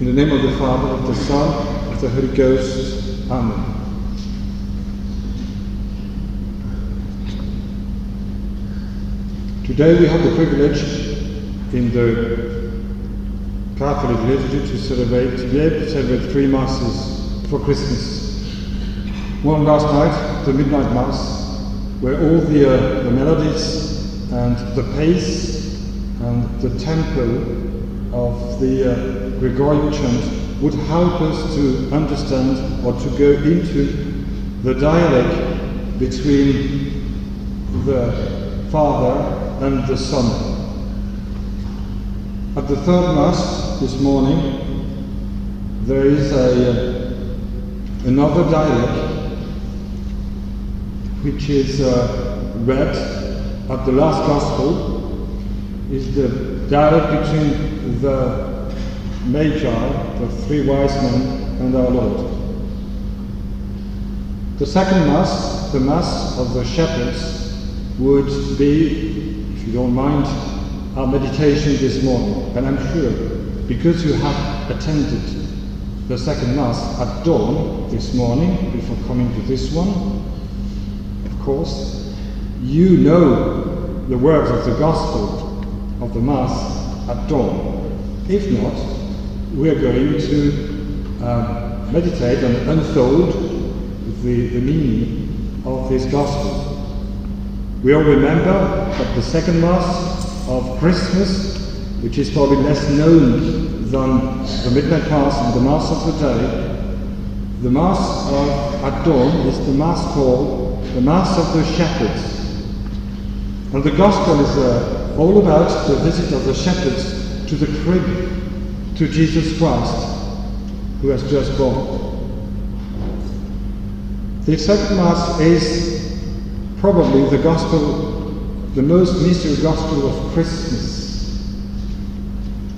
In the name of the Father, of the Son, of the Holy Ghost. Amen. Today we have the privilege in the Catholic liturgy to celebrate, to be able to celebrate three Masses for Christmas. One last night, the Midnight Mass, where all the, uh, the melodies and the pace and the tempo of the uh, Gregorian chant would help us to understand or to go into the dialogue between the Father and the Son. At the third Mass this morning, there is a, uh, another dialogue which is uh, read at the last Gospel, is the dialogue between the Magi, the three wise men, and our Lord. The second Mass, the Mass of the Shepherds, would be if you don't mind our meditation this morning, and I'm sure because you have attended the second Mass at dawn this morning, before coming to this one, of course, you know the words of the Gospel of the Mass at dawn. If not, we're going to um, meditate and unfold the, the meaning of this Gospel. We all remember that the second Mass of Christmas, which is probably less known than the Midnight Mass and the Mass of the day, the Mass of at dawn is the Mass called the Mass of the Shepherds. And the Gospel is uh, all about the visit of the shepherds to the crib, to Jesus Christ, who has just born. The second Mass is probably the gospel, the most mysterious gospel of Christmas.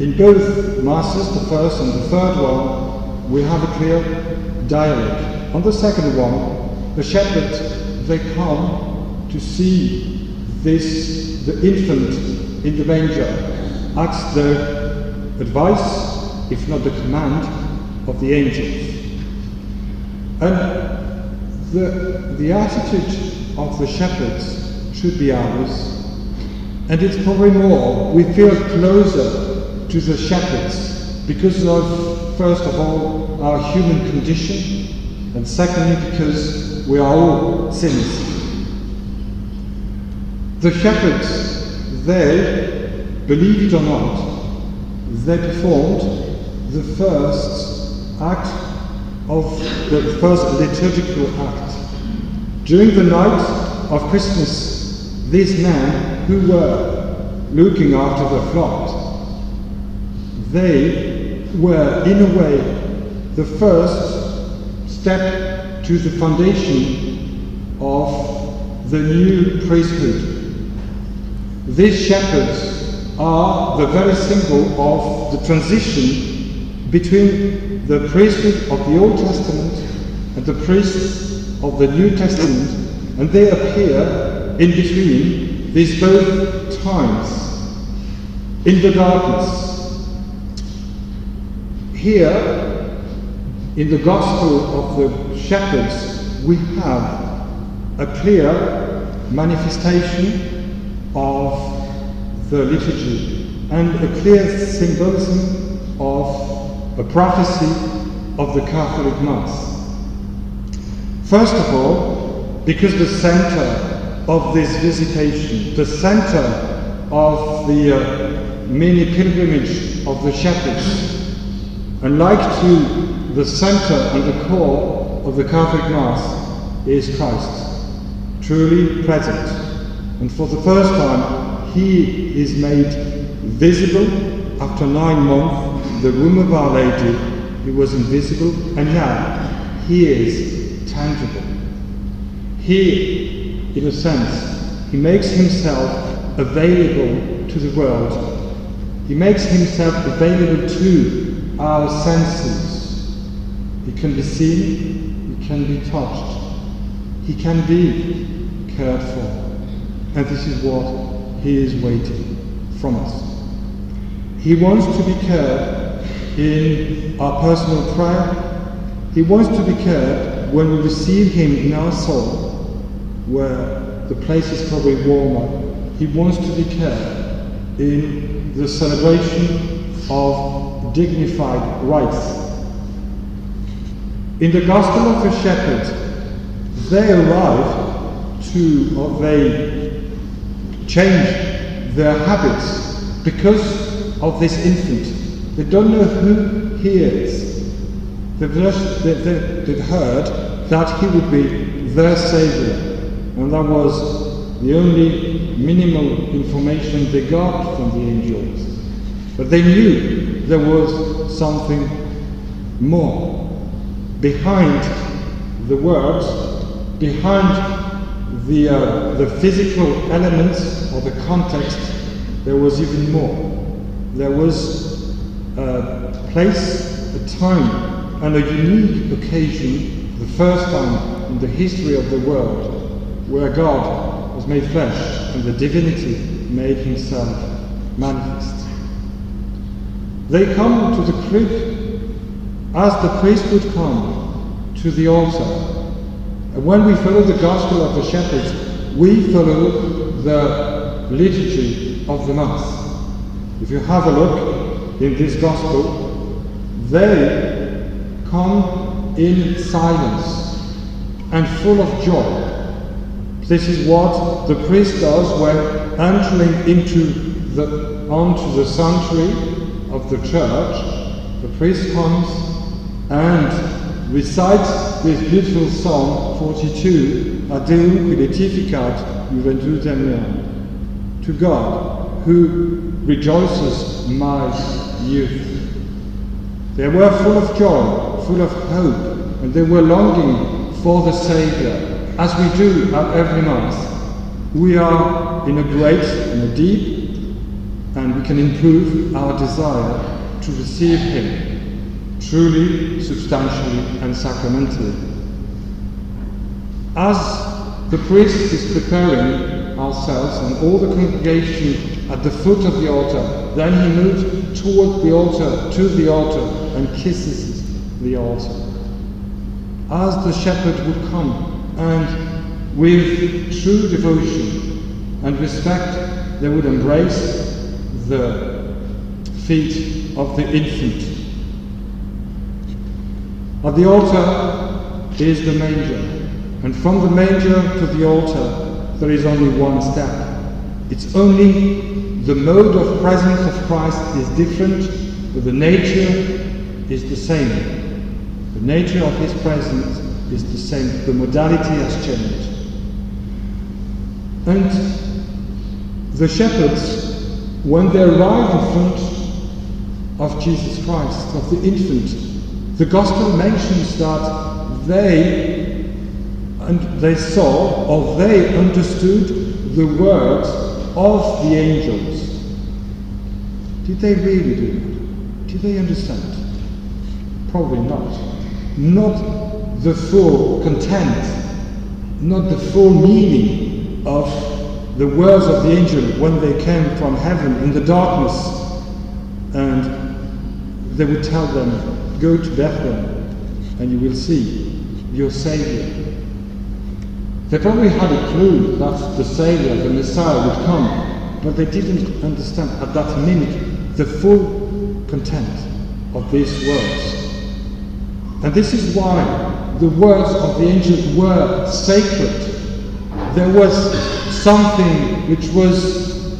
In both masses, the first and the third one, we have a clear dialogue. On the second one, the shepherds, they come to see this, the infant in the manger, at the advice, if not the command, of the angels. And the, the attitude of the shepherds should be ours. And it's probably more, we feel closer to the shepherds because of, first of all, our human condition, and secondly, because we are all sinners. The shepherds, they, believe it or not, they performed the first act of the first liturgical act during the night of Christmas, these men who were looking after the flock, they were in a way the first step to the foundation of the new priesthood. These shepherds are the very symbol of the transition between the priesthood of the Old Testament and the priests of the New Testament, and they appear in between these both times, in the darkness. Here, in the Gospel of the Shepherds, we have a clear manifestation of the liturgy and a clear symbolism of a prophecy of the Catholic Mass. First of all, because the center of this visitation, the center of the uh, mini pilgrimage of the shepherds, and like to the center and the core of the Catholic Mass is Christ, truly present. And for the first time, he is made visible after nine months. The womb of Our Lady, he was invisible, and now he is tangible. He, in a sense, he makes himself available to the world. He makes himself available to our senses. He can be seen, he can be touched, he can be cared for. And this is what he is waiting from us. He wants to be cared in our personal prayer. He wants to be cared when we receive Him in our soul, where the place is probably warmer. He wants to be cared in the celebration of dignified rites. In the Gospel of the Shepherd, they arrive to, or they change their habits because of this infant. They don't know who he is. They've, just, they, they, they've heard that he would be their Savior, and that was the only minimal information they got from the angels. But they knew there was something more behind the words, behind the, uh, the physical elements or the context, there was even more. There was a place, a time, and a unique occasion, the first time in the history of the world, where God was made flesh and the divinity made himself manifest. They come to the crib as the priest would come to the altar. And when we follow the gospel of the shepherds, we follow the liturgy of the Mass. If you have a look in this gospel, they come in silence and full of joy. This is what the priest does when entering into the, onto the sanctuary of the church. The priest comes and recites this beautiful Psalm 42, Deum qui laetificat juventutem meam, to God, who rejoices my youth. They were full of joy, full of hope, and they were longing for the Saviour, as we do at every month. We are in a great and a deep, and we can improve our desire to receive Him truly, substantially, and sacramentally. As the priest is preparing ourselves and all the congregation at the foot of the altar, then he moves toward the altar, to the altar, and kisses the altar. As the shepherd would come and with true devotion and respect, they would embrace the feet of the infant at the altar is the manger, and from the manger to the altar there is only one step. It's only the mode of presence of Christ is different, but the nature is the same. The nature of his presence is the same. The modality has changed. And the shepherds, when they arrive in front of Jesus Christ, of the infant, the Gospel mentions that they and they saw or they understood the words of the angels. Did they really do it? Did they understand? Probably not. Not the full content, not the full meaning of the words of the angel when they came from heaven in the darkness and they would tell them Go to Bethlehem and you will see your Savior. They probably had a clue that the Savior, the Messiah, would come, but they didn't understand at that minute the full content of these words. And this is why the words of the angels were sacred. There was something which was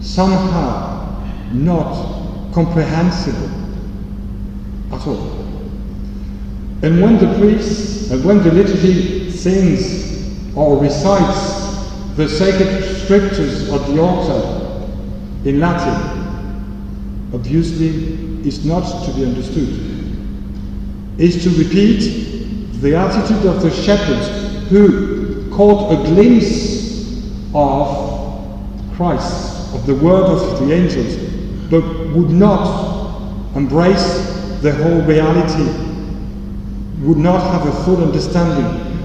somehow not comprehensible at all. And when the priest and when the liturgy sings or recites the sacred scriptures at the altar in Latin, obviously is not to be understood. Is to repeat the attitude of the shepherds who caught a glimpse of Christ, of the word of the angels, but would not embrace the whole reality, would not have a full understanding.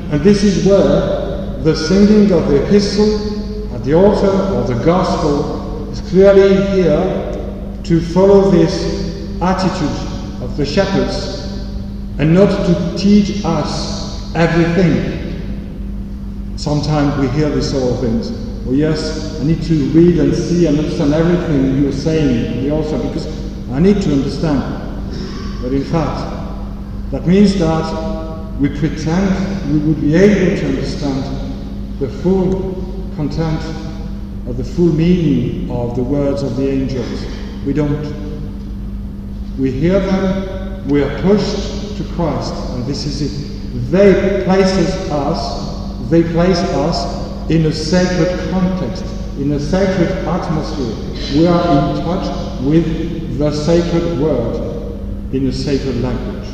And this is where the singing of the epistle at the altar or the gospel is clearly here to follow this attitude of the shepherds and not to teach us everything. Sometimes we hear these sort of things. Oh yes, I need to read and see and understand everything you're saying, in the author, because I need to understand. But in fact, that means that we pretend we would be able to understand the full content or the full meaning of the words of the angels. We don't. We hear them, we are pushed to Christ, and this is it. They places us, they place us in a sacred context, in a sacred atmosphere. We are in touch with the sacred word in a sacred language.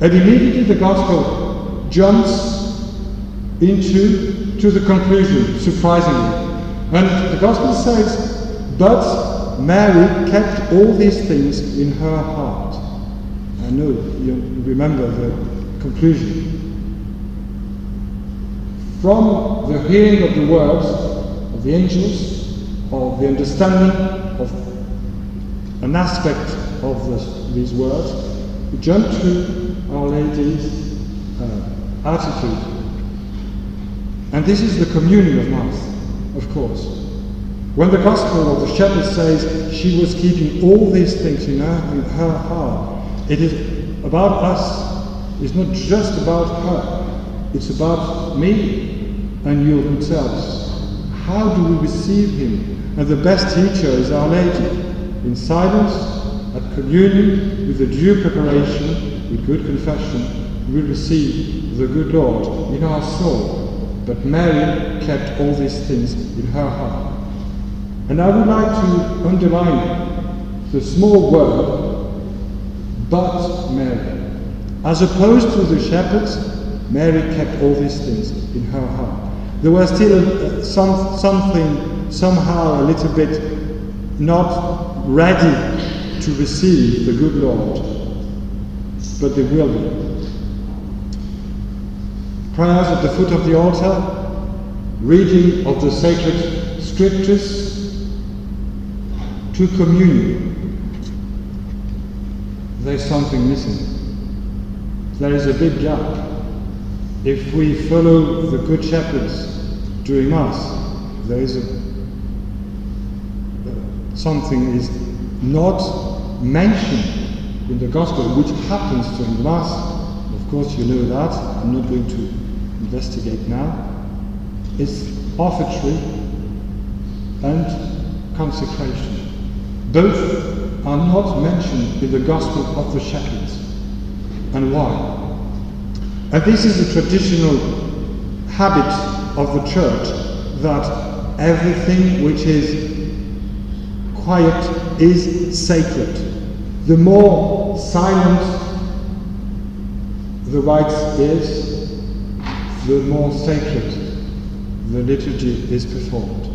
And immediately the gospel jumps into to the conclusion, surprisingly. And the gospel says, But Mary kept all these things in her heart. I know you remember the conclusion. From the hearing of the words of the angels, of the understanding of an aspect of these words, we jump to Our Lady's uh, attitude. And this is the communion of Mass, of course. When the Gospel of the Shepherd says she was keeping all these things in her, in her heart, it is about us. It's not just about her. It's about me and you themselves. How do we receive Him? And the best teacher is Our Lady. In silence, at communion, with the due preparation, with good confession, we receive the good Lord in our soul. But Mary kept all these things in her heart. And I would like to underline the small word, but Mary. As opposed to the shepherds, Mary kept all these things in her heart. There was still a, some, something, somehow a little bit not ready to receive the good Lord, but they will be. Prayers at the foot of the altar, reading of the sacred scriptures, to communion. There's something missing. There is a big gap. If we follow the Good Shepherds during Mass, there is a something is not mentioned in the Gospel, which happens during Mass. Of course, you know that. I'm not going to investigate now. It's offertory and consecration. Both are not mentioned in the Gospel of the Shepherds. And why? And this is a traditional habit of the church that everything which is quiet is sacred. The more silent the rite is, the more sacred the liturgy is performed.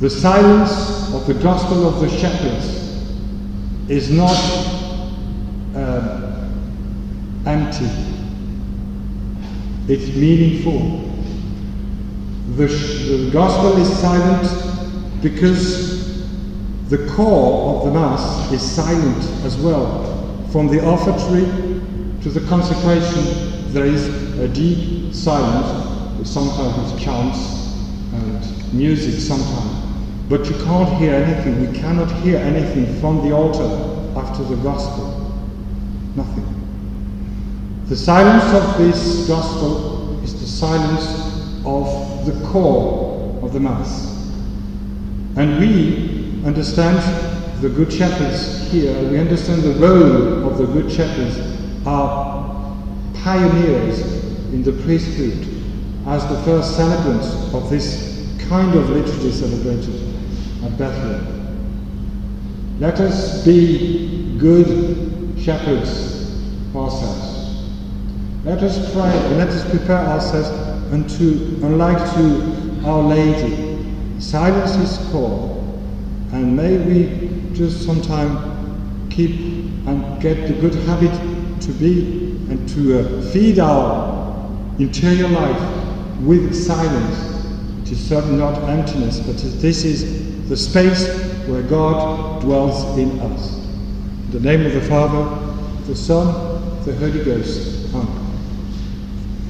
The silence of the gospel of the shepherds is not uh, empty, it's meaningful. The, the gospel is silent because the core of the Mass is silent as well. From the offertory to the consecration, there is a deep silence, sometimes with chants and music sometimes. But you can't hear anything. We cannot hear anything from the altar after the gospel. Nothing. The silence of this gospel is the silence of the core of the Mass. And we understand the Good Shepherds here, we understand the role of the Good Shepherds are pioneers in the priesthood as the first celebrants of this kind of liturgy celebrated at Bethlehem. Let us be good shepherds ourselves. Let us pray let us prepare ourselves unto, unlike to Our Lady. Silence is call, and may we just sometime keep and get the good habit to be and to uh, feed our interior life with silence. It is certainly not emptiness, but this is the space where God dwells in us. In the name of the Father, the Son, the Holy Ghost. Amen.